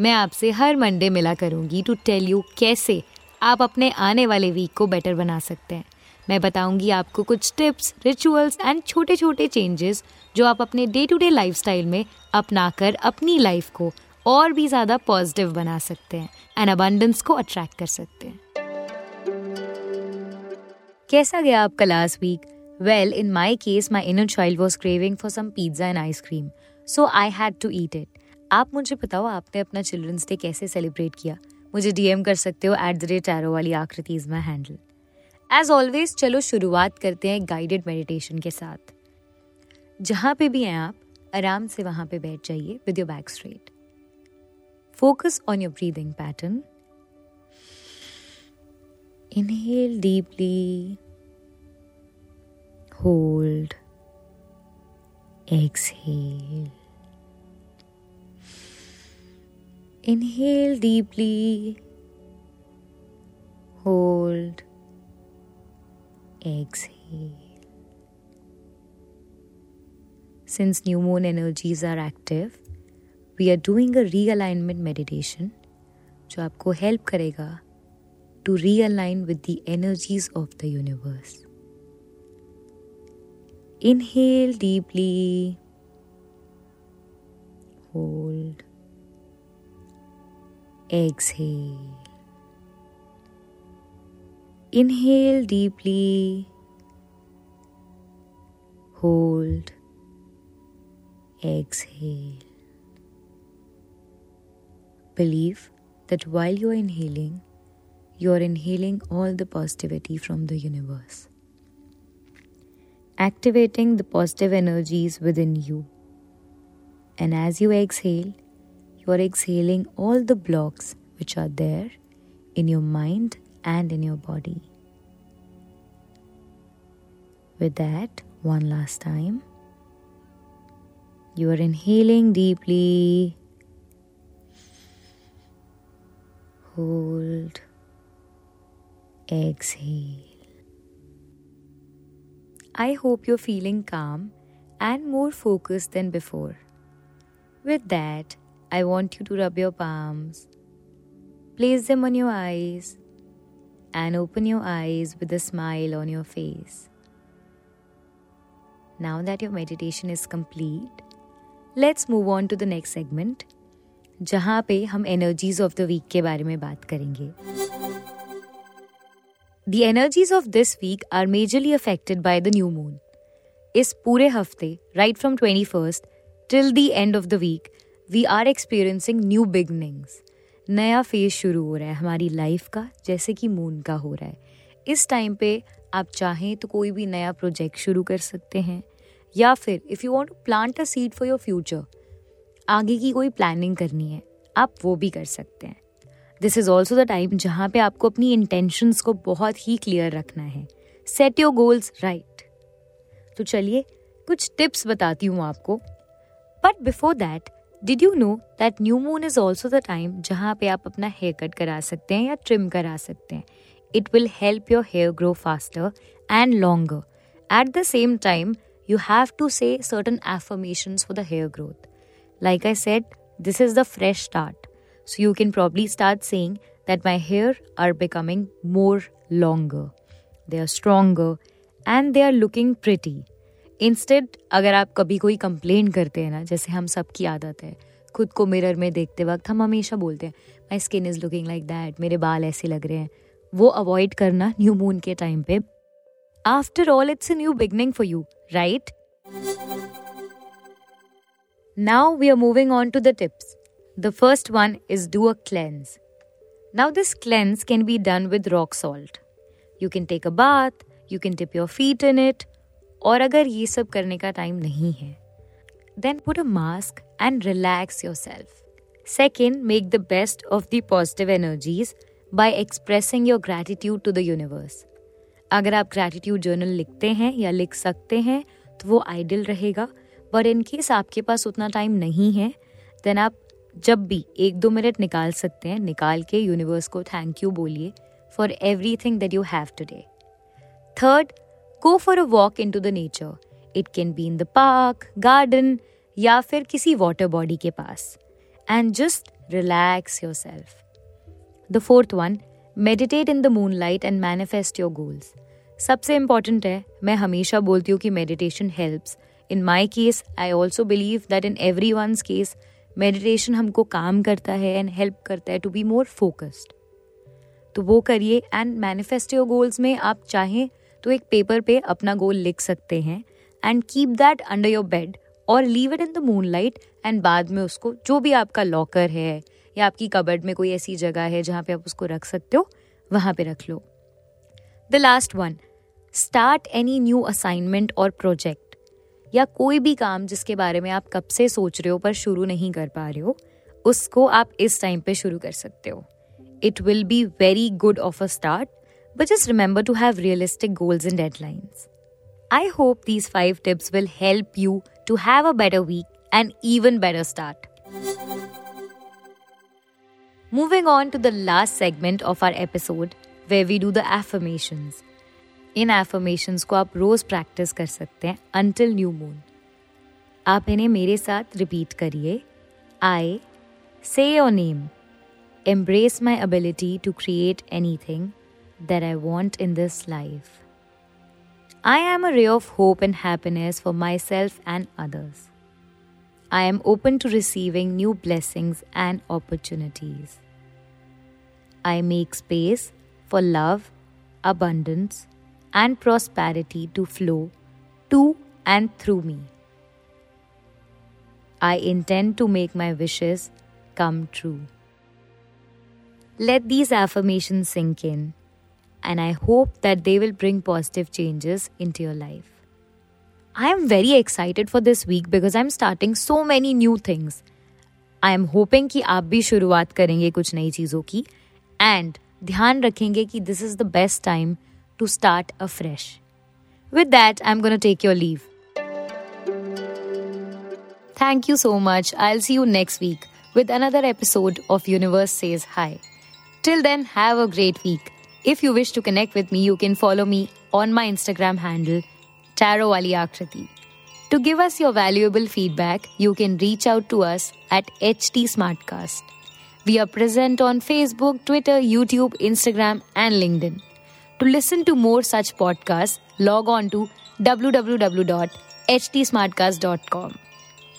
मैं आपसे हर मंडे मिला करूँगी टू टेल यू कैसे आप अपने आने वाले वीक को बेटर बना सकते हैं। मैं बताऊँगी आपको कुछ टिप्स रिचुअल्स एंड छोटे छोटे चेंजेस जो आप अपने डे टू डे लाइफ में अपना कर अपनी लाइफ को और भी ज़्यादा पॉजिटिव बना सकते हैं एंड अबंडेंस को अट्रैक्ट कर सकते हैं। कैसा गया आपका last week well in my case my inner child was craving for some pizza and ice cream so I had to eat it आप मुझे बताओ, आपने अपना चिल्ड्रंस डे कैसे सेलिब्रेट किया? मुझे डीएम कर सकते हो एट द रेट एरो वाली Akriti is my handle as always चलो शुरुआत करते हैं गाइडेड मेडिटेशन के साथ. जहाँ पे भी हैं आप, आराम से वहाँ पे बैठ जाइए with your back straight focus on your breathing pattern inhale deeply hold exhale. Inhale deeply. Hold. Exhale. Since new moon energies are active, we are doing a realignment meditation जो आपको हेल्प करेगा to realign with the energies of the universe. Inhale deeply. Hold. Exhale. Inhale deeply. Hold. Exhale. Believe that while you are inhaling, you are inhaling all the positivity from the universe, activating the positive energies within you. And as you exhale, are exhaling all the blocks which are there in your mind and in your body. With that, one last time. You are inhaling deeply. Hold. Exhale. I hope you're feeling calm and more focused than before. With that, I want you to rub your palms, place them on your eyes, and open your eyes with a smile on your face. Now that your meditation is complete, let's move on to the next segment, जहाँ पे हम energies of the week के बारे में बात करेंगे The energies of this week are majorly affected by the new moon. इस पूरे हफ्ते right from 21st till the end of the week we are experiencing new beginnings नया फ़ेज़ शुरू हो रहा है हमारी लाइफ का, जैसे कि मून का हो रहा है। इस टाइम पे आप चाहें तो कोई भी नया प्रोजेक्ट शुरू कर सकते हैं। या फिर if you want to plant a seed for your future आगे की कोई प्लानिंग करनी है, आप वो भी कर सकते हैं। This is also the time जहाँ पे आपको अपनी इंटेंशंस को बहुत ही क्लियर रखना है। सेट योर गोल्स राइट तो चलिए, कुछ टिप्स बताती हूँ आपको। But before that did you know that new moon is also the time जहाँ पे आप अपना हेयर कट करा सकते हैं या ट्रिम करा सकते हैं? It will help your hair grow faster and longer at the same time you have to say certain affirmation for the hair growth like I said this is the fresh start so you can probably start saying that my hair are becoming more longer they are stronger and they are looking pretty instead अगर आप कभी कोई complain करते हैं ना, जैसे हम सबकी आदत है, खुद को मिरर में देखते वक्त हम हमेशा बोलते हैं my skin is looking like that मेरे बाल ऐसे लग रहे हैं। वो अवॉइड करना न्यू मून के टाइम पे। After all it's a new beginning for you right now we are moving on to the tips the first one is do a cleanse now this cleanse can be done with rock salt you can take a bath you can dip your feet in it और अगर ये सब करने का time नहीं है then put a mask and relax yourself second make the best of the positive energies by expressing your gratitude to the universe अगर आप ग्रैटिट्यूड जर्नल लिखते हैं या लिख सकते हैं तो वो आइडियल रहेगा बट इन केस आपके पास उतना टाइम नहीं है देन आप जब भी एक दो मिनट निकाल सकते हैं, निकाल के यूनिवर्स को थैंक यू बोलिए for everything that you have today third go for a walk into the nature it can be in the park garden या फिर किसी वाटर बॉडी के पास and just relax yourself the fourth one meditate in the moon light and manifest your goals सबसे important है मैं हमेशा बोलती हूँ कि meditation helps in my case I also believe that in everyone's case meditation हमको काम करता है एंड हेल्प करता है टू बी मोर फोकस्ड तो वो करिए एंड मैनिफेस्ट योर गोल्स में आप चाहें तो एक पेपर पे अपना गोल लिख सकते हैं and keep that under your bed और leave it in the moon light and बाद में उसको, जो भी आपका लॉकर है या आपकी कबर्ड में कोई ऐसी जगह है जहाँ पे आप उसको रख सकते हो, वहाँ पे रख लो। The last one start any new assignment और प्रोजेक्ट या कोई भी काम जिसके बारे में आप कब से सोच रहे हो पर शुरू नहीं कर पा रहे हो, उसको आप इस टाइम पे शुरू कर सकते हो। It will be very good of a start But just remember to have realistic goals and deadlines I hope these five tips will help you to have a better week and even better start. Moving on to the last segment of our episode where we do the affirmations. In affirmations को आप रोज practice कर सकते हैं until new moon. आप इन्हें मेरे साथ repeat करिए I say your name embrace my ability to create anything that I want in this life. I am a ray of hope and happiness for myself and others. I am open to receiving new blessings and opportunities. I make space for love, abundance, and prosperity to flow to and through me. I intend to make my wishes come true. Let these affirmations sink in and I hope that they will bring positive changes into your life. I am very excited for this week because I'm starting so many new things. I am hoping कि आप भी शुरुआत करेंगे कुछ नई चीज़ों की and ध्यान रखेंगे कि this is the best time to start a fresh with that I am gonna take your leave Thank you so much. I'll see you next week with another episode of Universe Says Hi. Till then, have a great week. If you wish to connect with me, you can follow me on my Instagram handle, Tarowali To give us your valuable feedback, you can reach out to us at HT Smartcast. We are present on Facebook, Twitter, YouTube, Instagram, and LinkedIn. To listen to more such podcasts, log on to www.htsmartcast.com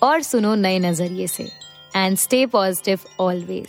और सुनो नए नजरिए से and stay positive always